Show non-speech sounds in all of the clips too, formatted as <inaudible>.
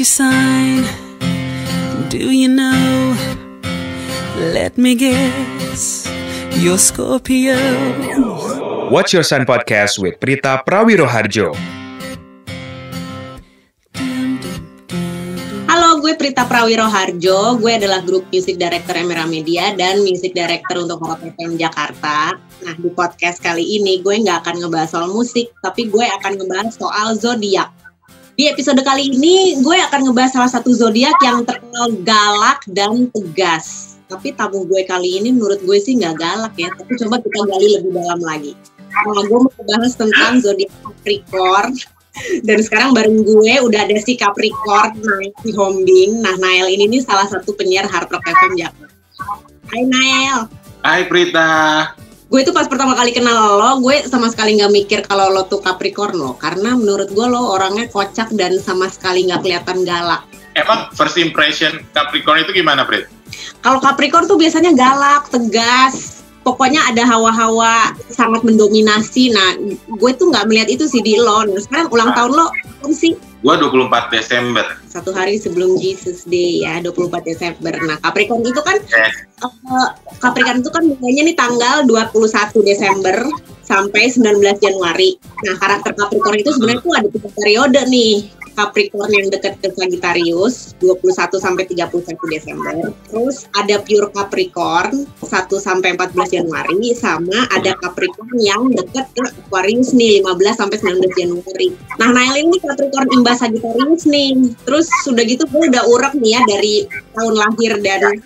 your sign? Do you know? Let me guess. You're Scorpio. Watch Your Sign Podcast with Prita Prawiroharjo. Halo, gue Prita Prawiro Harjo. Gue adalah grup music director Emera Media dan music director untuk Hot FM Jakarta. Nah, di podcast kali ini gue nggak akan ngebahas soal musik, tapi gue akan ngebahas soal zodiak. Di episode kali ini, gue akan ngebahas salah satu zodiak yang terkenal galak dan tegas. Tapi tamu gue kali ini menurut gue sih nggak galak ya, tapi coba kita gali lebih dalam lagi. Nah, gue mau ngebahas tentang zodiak Capricorn. Dan sekarang bareng gue udah ada si Capricorn, Nail si Hombing. Nah, Nail ini nih salah satu penyiar Hard Rock FM Jakarta. Hai Nail. Hai Prita. Gue itu pas pertama kali kenal lo, gue sama sekali nggak mikir kalau lo tuh Capricorn lo, karena menurut gue lo orangnya kocak dan sama sekali nggak kelihatan galak. Emang first impression Capricorn itu gimana, Prit? Kalau Capricorn tuh biasanya galak, tegas, pokoknya ada hawa-hawa sangat mendominasi. Nah, gue tuh nggak melihat itu sih di lo. Nah, sekarang ulang tahun lo, sih? Gua 24 Desember. Satu hari sebelum Jesus Day ya, 24 Desember. Nah, Capricorn itu kan Eh, uh, Capricorn itu kan mulainya nih tanggal 21 Desember sampai 19 Januari. Nah, karakter Capricorn itu sebenarnya tuh ada tiga periode nih. Capricorn yang dekat ke Sagittarius 21 sampai 31 Desember. Terus ada pure Capricorn 1 sampai 14 Januari sama ada Capricorn yang dekat ke Aquarius nih 15 sampai 19 Januari. Nah, Nail ini Capricorn imbas Sagittarius nih. Terus sudah gitu gue udah urek nih ya dari tahun lahir dan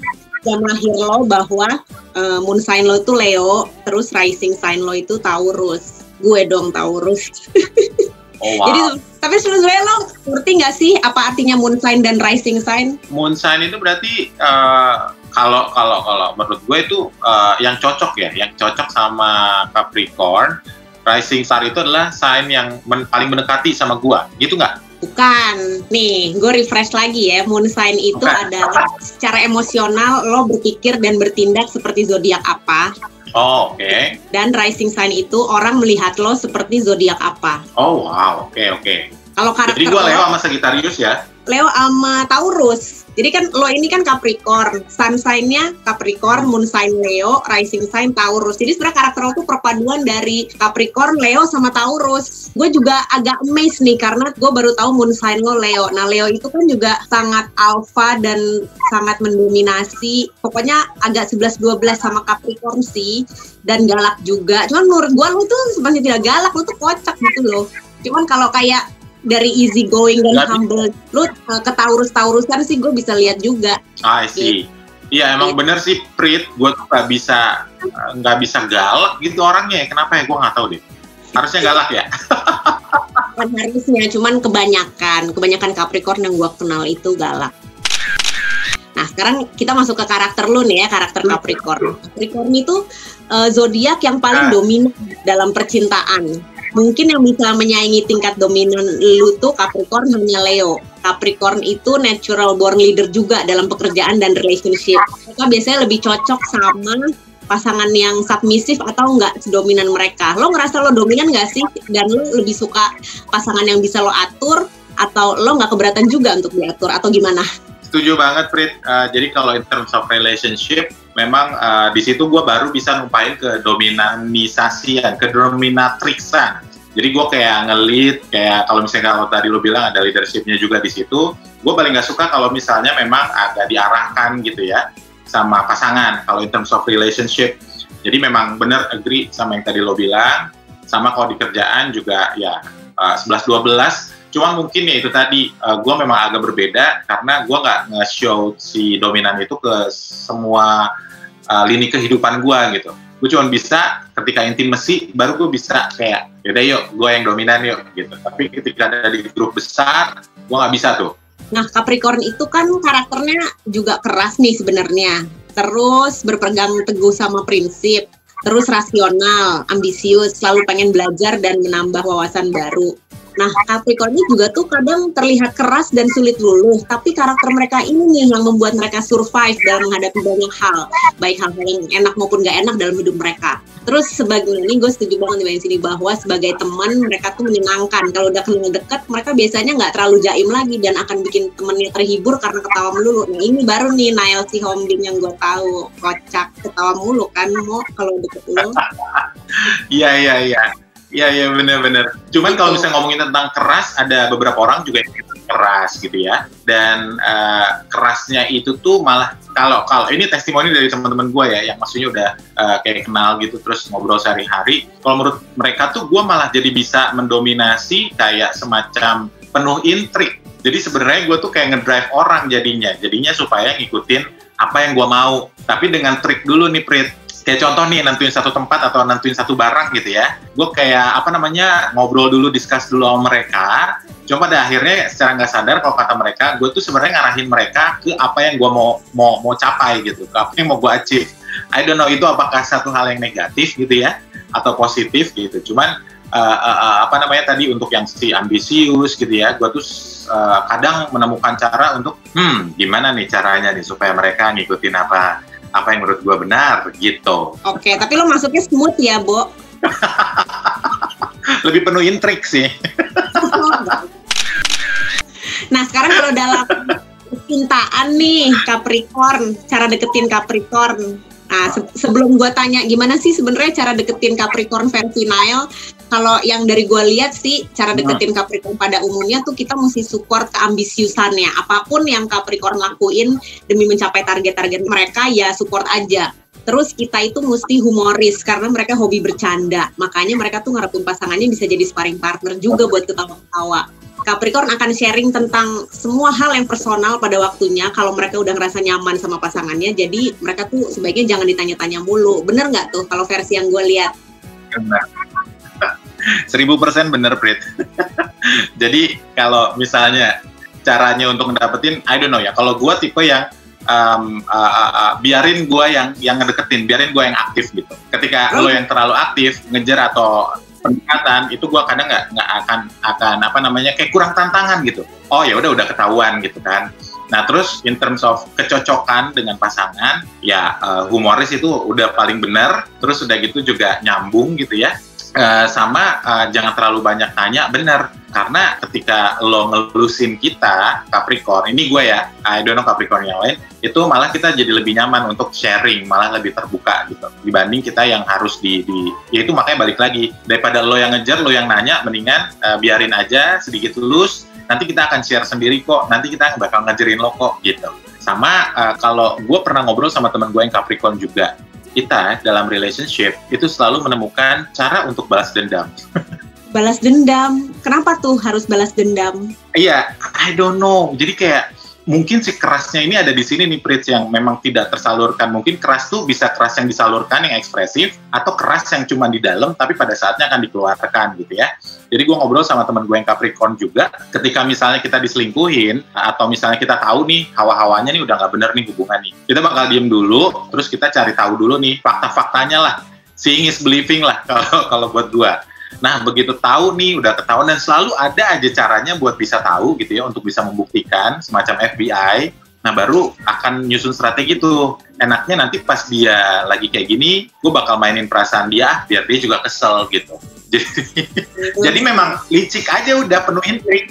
jam lahir lo bahwa uh, moon sign lo itu Leo, terus rising sign lo itu Taurus. Gue dong Taurus. <laughs> Oh wow. Jadi tapi sebenarnya lo ngerti nggak sih apa artinya moon sign dan rising sign? Moon sign itu berarti eh, kalau kalau kalau menurut gue itu eh, yang cocok ya, yang cocok sama Capricorn. Rising star itu adalah sign yang men- paling mendekati sama gua, gitu nggak? Bukan. Nih, gue refresh lagi ya. Moon sign itu Bukan. adalah secara emosional lo berpikir dan bertindak seperti zodiak apa. Oh oke. Dan rising sign itu orang melihat lo seperti zodiak apa. Oh wow, oke oke. Kalau karakter Jadi lo- Leo sama Sagittarius ya. Leo sama Taurus. Jadi kan lo ini kan Capricorn, sun sign-nya Capricorn, moon sign Leo, rising sign Taurus. Jadi sebenarnya karakter lo tuh perpaduan dari Capricorn, Leo sama Taurus. Gue juga agak amazed nih karena gue baru tahu moon sign lo Leo. Nah Leo itu kan juga sangat alpha dan sangat mendominasi. Pokoknya agak 11-12 sama Capricorn sih dan galak juga. Cuman menurut gue lo tuh masih tidak galak, lo tuh kocak gitu loh. Cuman kalau kayak dari easy going dan Nggak- humble lu uh, ke Taurus Taurusan sih gue bisa lihat juga I see. Iya emang bener sih Prit, gue tuh nggak bisa eh, nggak bisa galak gitu orangnya. Kenapa ya? Gue nggak tahu deh. Harusnya galak ya. <laughs> harusnya cuman kebanyakan kebanyakan Capricorn yang gue kenal itu galak nah sekarang kita masuk ke karakter lu nih ya karakter Capricorn Capricorn itu uh, zodiak yang paling Ah. dominan dalam percintaan mungkin yang bisa menyaingi tingkat dominan lu tuh Capricorn hanya Leo Capricorn itu natural born leader juga dalam pekerjaan dan relationship mereka biasanya lebih cocok sama pasangan yang submisif atau enggak dominan mereka. Lo ngerasa lo dominan nggak sih? Dan lo lebih suka pasangan yang bisa lo atur atau lo nggak keberatan juga untuk diatur atau gimana? Setuju banget Prit. Eh, jadi kalau in terms of relationship, memang eh, di situ gue baru bisa numpain ke dominanisasian, ke dominatrixan. Jadi gue kayak ngelit, kayak kalau misalnya kalau tadi lo bilang ada leadershipnya juga di situ, gue paling nggak suka kalau misalnya memang agak diarahkan gitu ya sama pasangan kalau in terms of relationship. Jadi memang bener agree sama yang tadi lo bilang, sama kalau di kerjaan juga ya eh, 11-12 Cuma mungkin ya itu tadi, gue memang agak berbeda karena gue nggak nge-show si dominan itu ke semua uh, lini kehidupan gue gitu. Gue cuma bisa ketika intimasi baru gue bisa kayak yaudah yuk gue yang dominan yuk gitu. Tapi ketika ada di grup besar gue nggak bisa tuh. Nah Capricorn itu kan karakternya juga keras nih sebenarnya. Terus berpegang teguh sama prinsip. Terus rasional, ambisius, selalu pengen belajar dan menambah wawasan baru. Nah, Capricorn ini juga tuh kadang terlihat keras dan sulit luluh, tapi karakter mereka ini nih yang membuat mereka survive dalam menghadapi banyak hal, baik hal-hal yang enak maupun gak enak dalam hidup mereka. Terus sebagai ini gue setuju banget di sini bahwa sebagai teman mereka tuh menyenangkan. Kalau udah kenal deket, mereka biasanya nggak terlalu jaim lagi dan akan bikin temennya terhibur karena ketawa melulu. Nah ini baru nih Nail si Hombing yang gue tahu, kocak ketawa mulu kan mau kalau deket lu. <laughs> Iya iya iya. Iya iya benar-benar. Cuman kalau misalnya ngomongin tentang keras, ada beberapa orang juga yang keras gitu ya. Dan uh, kerasnya itu tuh malah kalau kalau ini testimoni dari teman-teman gue ya, yang maksudnya udah uh, kayak kenal gitu, terus ngobrol sehari-hari. Kalau menurut mereka tuh gue malah jadi bisa mendominasi kayak semacam penuh intrik. Jadi sebenarnya gue tuh kayak ngedrive orang jadinya, jadinya supaya ngikutin apa yang gue mau. Tapi dengan trik dulu nih Prit kayak contoh nih nentuin satu tempat atau nentuin satu barang gitu ya. Gue kayak apa namanya ngobrol dulu discuss dulu sama mereka. Cuma pada akhirnya secara nggak sadar kalau kata mereka gue tuh sebenarnya ngarahin mereka ke apa yang gue mau mau mau capai gitu ke apa yang mau gue achieve. I don't know itu apakah satu hal yang negatif gitu ya atau positif gitu. Cuman uh, uh, apa namanya tadi untuk yang si ambisius gitu ya gue tuh uh, kadang menemukan cara untuk hmm gimana nih caranya nih supaya mereka ngikutin apa apa yang menurut gue benar gitu. Oke, tapi lo masuknya smooth ya, Bo? <laughs> Lebih penuh intrik sih. <laughs> nah, sekarang kalau dalam cintaan nih Capricorn, cara deketin Capricorn. Nah, se sebelum gue tanya gimana sih sebenarnya cara deketin Capricorn versi Nile, kalau yang dari gue lihat sih cara hmm. deketin Capricorn pada umumnya tuh kita mesti support keambisiusannya. Apa pun yang Capricorn lakuin demi mencapai target-target mereka ya support aja. Terus kita itu mesti humoris karena mereka hobi bercanda. Makanya mereka tuh ngarepin pasangannya bisa jadi sparring partner juga buat ketawa-ketawa. Capricorn akan sharing tentang semua hal yang personal pada waktunya kalau mereka udah ngerasa nyaman sama pasangannya. Jadi mereka tuh sebaiknya jangan ditanya-tanya mulu. Bener nggak tuh kalau versi yang gue lihat? Benar seribu persen bener Brit <laughs> jadi kalau misalnya caranya untuk ngedapetin I don't know ya kalau gue tipe yang um, uh, uh, uh, biarin gue yang yang ngedeketin biarin gue yang aktif gitu. Ketika oh. lo yang terlalu aktif ngejar atau pendekatan itu gue kadang nggak nggak akan akan apa namanya kayak kurang tantangan gitu. Oh ya udah udah ketahuan gitu kan. Nah terus in terms of kecocokan dengan pasangan ya uh, humoris itu udah paling benar. Terus udah gitu juga nyambung gitu ya Uh, sama uh, jangan terlalu banyak tanya benar karena ketika lo ngelusin kita Capricorn ini gue ya I don't know Capricorn yang lain itu malah kita jadi lebih nyaman untuk sharing malah lebih terbuka gitu. Dibanding kita yang harus di, di ya itu makanya balik lagi. Daripada lo yang ngejar lo yang nanya mendingan uh, biarin aja sedikit lulus nanti kita akan share sendiri kok nanti kita bakal ngajarin lo kok gitu. Sama uh, kalau gue pernah ngobrol sama teman gue yang Capricorn juga kita dalam relationship itu selalu menemukan cara untuk balas dendam. balas dendam. Kenapa tuh harus balas dendam? Iya, I don't know. Jadi kayak mungkin si kerasnya ini ada di sini nih Pritz yang memang tidak tersalurkan. Mungkin keras tuh bisa keras yang disalurkan yang ekspresif atau keras yang cuma di dalam tapi pada saatnya akan dikeluarkan gitu ya. Jadi gue ngobrol sama teman gue yang Capricorn juga, ketika misalnya kita diselingkuhin atau misalnya kita tahu nih hawa-hawanya nih udah nggak bener nih hubungan nih, kita bakal diem dulu, terus kita cari tahu dulu nih fakta-faktanya lah. Seeing is believing lah <laughs> kalau kalau buat gue Nah, begitu tahu nih udah ketahuan dan selalu ada aja caranya buat bisa tahu gitu ya untuk bisa membuktikan semacam FBI. Nah, baru akan nyusun strategi tuh. Enaknya nanti pas dia lagi kayak gini, gue bakal mainin perasaan dia biar dia juga kesel gitu. <laughs> Jadi, jadi memang licik aja udah penuhin trik.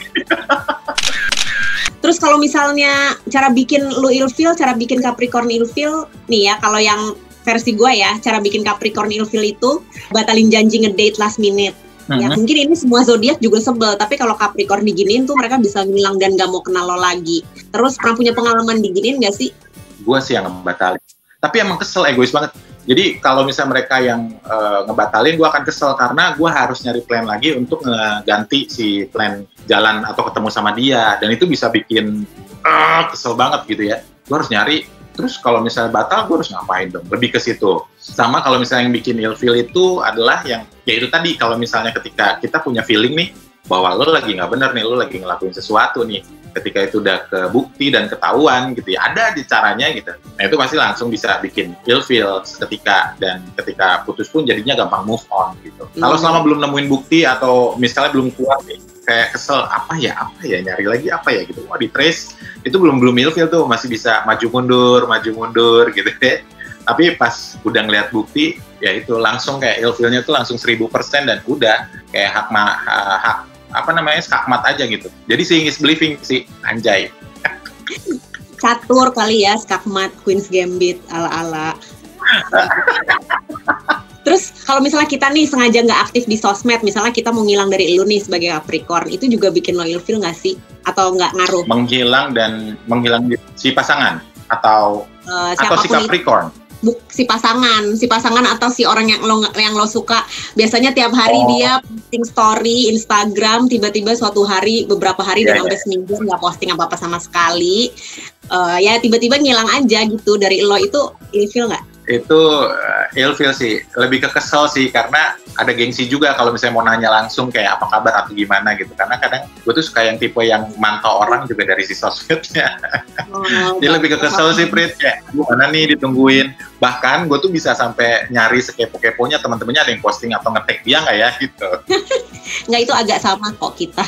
Terus kalau misalnya cara bikin lu ilfil, cara bikin Capricorn ilfil, nih ya kalau yang versi gue ya cara bikin Capricorn ilfil itu batalin janji ngedate last minute. Uh-huh. ya mungkin ini semua zodiak juga sebel tapi kalau Capricorn diginin tuh mereka bisa ngilang dan gak mau kenal lo lagi. Terus pernah punya pengalaman diginin gak sih? Gue sih yang ngebatalin. Tapi emang kesel egois banget. Jadi kalau misalnya mereka yang uh, ngebatalin gue akan kesel karena gue harus nyari plan lagi untuk ngeganti si plan jalan atau ketemu sama dia. Dan itu bisa bikin uh, kesel banget gitu ya. Gue harus nyari terus kalau misalnya batal gue harus ngapain dong? Lebih ke situ. Sama kalau misalnya yang bikin ilfeel itu adalah yang ya itu tadi kalau misalnya ketika kita punya feeling nih bahwa lo lagi nggak bener nih lo lagi ngelakuin sesuatu nih ketika itu udah kebukti dan ketahuan gitu ya ada di caranya gitu. Nah itu pasti langsung bisa bikin ilfeel seketika dan ketika putus pun jadinya gampang move on gitu. Hmm. kalau selama belum nemuin bukti atau misalnya belum kuat nih kayak kesel apa ya apa ya nyari lagi apa ya? Gitu. Wah di trace itu belum belum ilfil tuh masih bisa maju mundur maju mundur gitu ya. Tapi pas udah ngeliat bukti ya itu langsung kayak ilfilnya tuh langsung 1000% dan udah kayak hak ma, ha- hak apa namanya skakmat aja gitu. Jadi seeing is believing sih anjay. Catur kali ya, skakmat, Queen's Gambit, ala-ala. <laughs> Terus kalau misalnya kita nih sengaja nggak aktif di sosmed, misalnya kita mau ngilang dari lu nih sebagai Capricorn, itu juga bikin lo ilfil nggak sih? Atau nggak ngaruh? menghilang dan menghilang di- si pasangan atau Eh, atau si itu, Capricorn buk- si pasangan, si pasangan atau si orang yang lo yang lo suka. Biasanya tiap hari Oh. dia posting story Instagram, tiba-tiba suatu hari, beberapa hari Iya, dan sampai seminggu nggak posting apa-apa sama sekali. Eh, ya tiba-tiba ngilang aja gitu dari lo itu ilfil nggak? Itu uh, ilfil sih. Lebih ke kesel sih karena ada gengsi juga kalau misalnya mau nanya langsung kayak apa kabar? Atau gimana? gitu. Karena kadang gue tuh suka yang tipe yang mantau orang juga dari si sosmednya. Oh, <laughs> Jadi lebih ke kesel sih Prit. Kayak gimana nih ditungguin? Bahkan gue tuh bisa sampai nyari sekepo-keponya teman-temannya ada yang posting atau ngetek dia nggak ya gitu. <laughs> Nggak itu agak sama kok kita.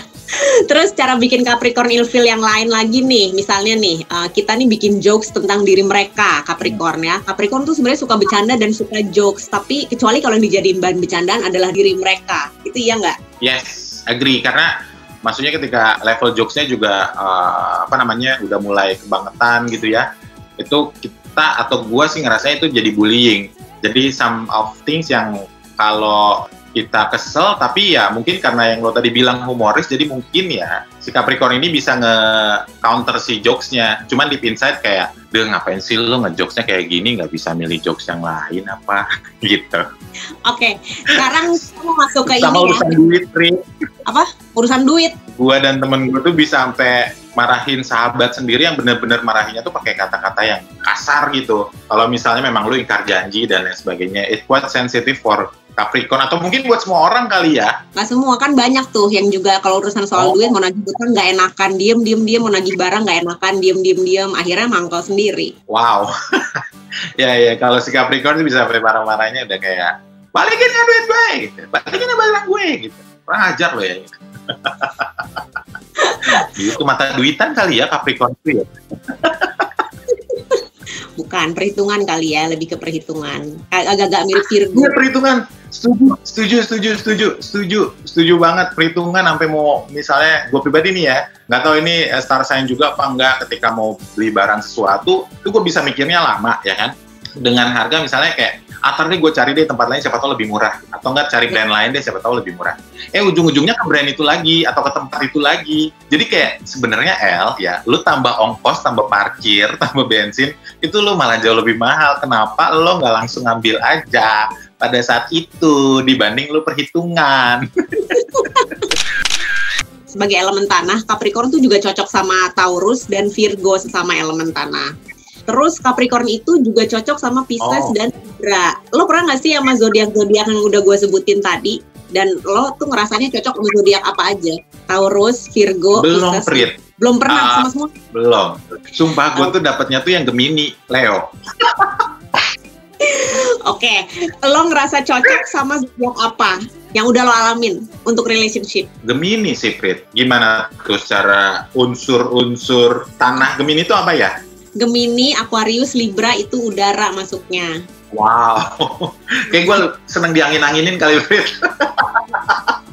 Terus cara bikin Capricorn ilfil yang lain lagi nih, misalnya nih uh, kita nih bikin jokes tentang diri mereka Capricorn ya. Capricorn tuh sebenarnya suka bercanda dan suka jokes, tapi kecuali kalau dijadiin bahan bercandaan adalah diri mereka. Itu iya nggak? yes agree karena maksudnya ketika level jokesnya juga uh, apa namanya udah mulai kebangetan gitu ya itu kita atau gua sih ngerasanya itu jadi bullying jadi some of things yang kalau kita kesel tapi ya mungkin karena yang lo tadi bilang humoris jadi mungkin ya si Capricorn ini bisa nge counter si jokesnya. Cuman deep inside kayak deh ngapain sih lo ngejokesnya kayak gini? Nggak bisa milih jokes yang lain apa? <laughs> Gitu. Oke, sekarang kita mau masuk ke sama ini ya, urusan duit Tri. Urusan duit. gua dan temen gue tuh bisa sampai marahin sahabat sendiri yang bener-bener marahinnya tuh pakai kata-kata yang kasar gitu. Kalau misalnya memang lu ingkar janji dan lain sebagainya, it quite sensitive for Capricorn atau mungkin buat semua orang kali ya. Nggak semua kan banyak tuh yang juga kalau urusan soal Oh. duit mau nagih utang nggak enakan, diem diem diem mau nagih barang nggak enakan, diem diem diem akhirnya mangkal sendiri. Wow. <laughs> ya ya kalau si Capricorn bisa sampai marah-marahnya udah kayak balikin ya duit gue, gitu. balikin ya barang gue gitu. Kurang ajar lo ya. <laughs> itu mata duitan kali ya Capricorn itu ya. Bukan perhitungan kali ya, lebih ke perhitungan. Ag- Agak-agak mirip Virgo. Iya perhitungan. Setuju, setuju, setuju, setuju, setuju, setuju banget perhitungan sampai mau misalnya gue pribadi nih ya, nggak tahu ini eh, star sign juga apa enggak ketika mau beli barang sesuatu, itu gue bisa mikirnya lama ya kan, dengan harga misalnya kayak atar nih gue cari deh tempat lain siapa tahu lebih murah. Atau enggak cari brand lain deh siapa tahu lebih murah. Eh ujung-ujungnya ke brand itu lagi atau ke tempat itu lagi. Jadi kayak sebenarnya L ya lu tambah ongkos tambah parkir <laughs> tambah bensin itu lu malah jauh lebih mahal. Kenapa lo nggak langsung ngambil aja pada saat itu dibanding lu perhitungan <laughs> Sebagai elemen tanah, Capricorn tuh juga cocok sama Taurus dan Virgo sesama elemen tanah. Terus Capricorn itu juga cocok sama Pisces Oh. dan Libra. Lo pernah nggak sih sama zodiak-zodiak yang udah gue sebutin tadi? Dan lo tuh ngerasanya cocok sama zodiak apa aja? Taurus, Virgo, belum Pisces. Prit Belum pernah Ah. sama semua. belum sumpah gue Oh. tuh dapatnya tuh yang Gemini Leo <laughs> Oke, lo ngerasa cocok sama zodiak apa? Yang udah lo alamin untuk relationship? Gemini sih Prit gimana tuh secara unsur-unsur tanah Gemini itu apa ya Gemini, Aquarius, Libra itu udara masuknya. Wow, <laughs> kayak gue seneng diangin-anginin kali Prit. <laughs>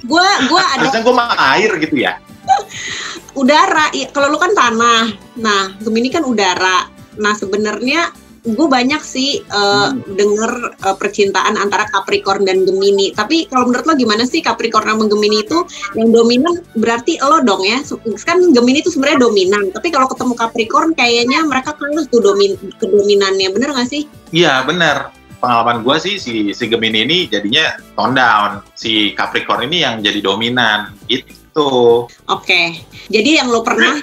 Gue gua ada Harusnya gue mah air gitu ya. <laughs> udara. i- Kalau lu kan tanah. Nah, Gemini kan udara. Nah, sebenarnya gue banyak sih eh, denger eh, percintaan antara Capricorn dan Gemini. Tapi kalau menurut lo gimana sih Capricorn sama Gemini itu yang dominan berarti lo dong ya. Kan Gemini itu sebenarnya dominan. Tapi kalau ketemu Capricorn kayaknya mereka kalah tuh domin kedominannya. Bener gak sih? Iya bener. Pengalaman gue sih si, si Gemini ini jadinya tone down. Si Capricorn ini yang jadi dominan. Gitu. Oke, jadi yang lo pernah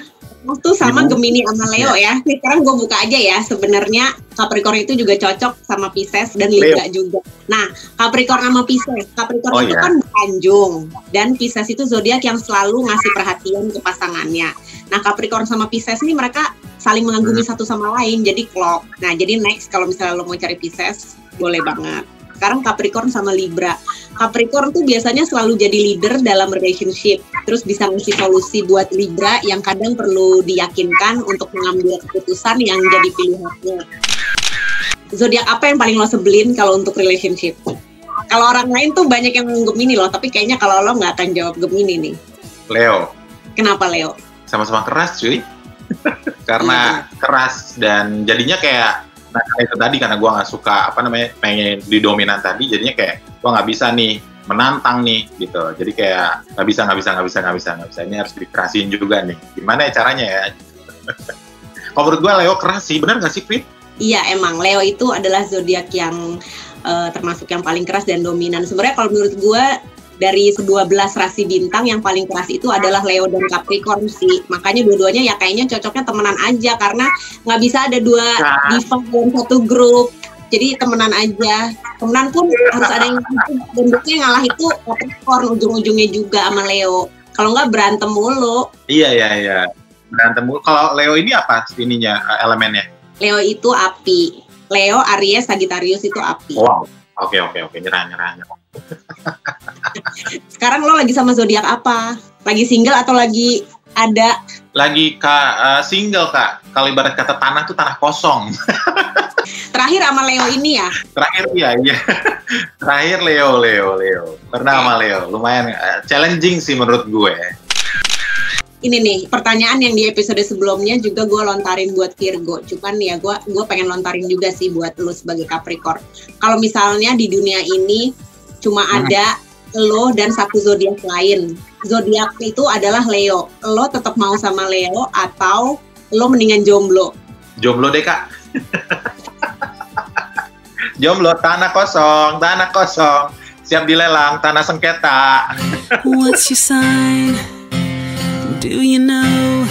tuh sama. Gemini sama Leo ya. Nih, sekarang gue buka aja ya. Sebenarnya Capricorn itu juga cocok sama Pisces dan Libra juga. Nah, Capricorn sama Pisces. Capricorn Oh, itu ya. kan bertanjung dan Pisces itu zodiak yang selalu ngasih perhatian ke pasangannya. Nah, Capricorn sama Pisces ini mereka saling mengagumi Hmm. satu sama lain jadi klop. Nah, jadi next kalau misalnya lo mau cari Pisces, boleh banget. Sekarang Capricorn sama Libra. Capricorn tuh biasanya selalu jadi leader dalam relationship. terus bisa ngasih solusi buat Libra yang kadang perlu diyakinkan untuk mengambil keputusan yang jadi pilihannya. Zodiak apa yang paling lo sebelin kalau untuk relationship? Kalau orang lain tuh banyak yang Gemini loh, tapi kayaknya kalau lo nggak akan jawab Gemini nih. Leo, Kenapa Leo? sama-sama keras cuy. <laughs> karena keras dan jadinya kayak nah itu tadi karena gua nggak suka apa namanya pengen didominan tadi jadinya kayak gua nggak bisa nih menantang nih gitu. Jadi kayak nggak bisa nggak bisa nggak bisa nggak bisa nggak bisa. Ini harus dikerasin juga nih. Gimana ya caranya ya? <laughs> Kalau menurut gua Leo keras sih. Benar nggak sih Fit? Iya emang. Leo itu adalah zodiak yang eh, termasuk yang paling keras dan dominan. Sebenarnya kalau menurut gue dari 12 rasi bintang yang paling keras itu adalah Leo dan Capricorn sih. Makanya dua-duanya ya kayaknya cocoknya temenan aja karena nggak bisa ada dua Nah. diva dalam satu grup. Jadi temenan aja. Temenan pun harus ada yang yang ngalah itu Capricorn ujung-ujungnya juga sama Leo. Kalau nggak berantem mulu. Iya iya iya berantem mulu. Kalau Leo ini apa ininya elemennya? Leo itu api. Leo, Aries, Sagittarius itu api. Wow. Oke oke oke nyerah nyerah nyerah. Sekarang lo lagi sama zodiak apa? Lagi single atau lagi ada? Lagi kak eh, single kak. Kalau ibarat kata tanah tuh tanah kosong. Terakhir sama Leo ini ya? Terakhir iya iya. Terakhir Leo Leo Leo. Pernah sama Leo. Lumayan eh, challenging sih menurut gue. Ini nih pertanyaan yang di episode sebelumnya juga gue lontarin buat Virgo. Cuman ya gue gue pengen lontarin juga sih buat lo sebagai Capricorn. Kalau misalnya di dunia ini cuma Hmm. ada lo dan satu zodiak lain. Zodiak itu adalah Leo. Lo tetap mau sama Leo atau lo mendingan jomblo? Jomblo deh kak. <laughs> Jomblo tanah kosong, tanah kosong. Siap dilelang, tanah sengketa. What's your sign? Do you know?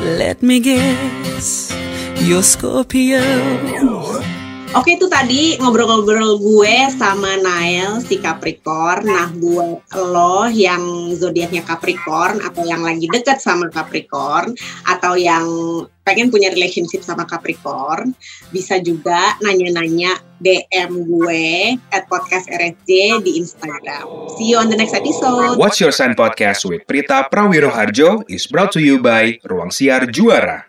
Let me guess. You're Scorpio. Oke itu tadi ngobrol-ngobrol gue sama Nael si Capricorn. Nah buat lo yang zodiaknya Capricorn atau yang lagi deket sama Capricorn atau yang pengen punya relationship sama Capricorn bisa juga nanya-nanya DM gue at podcast RSJ di Instagram. See you on the next episode. Watch Your Sign Podcast with Prita Prawiroharjo is brought to you by Ruang Siar Juara.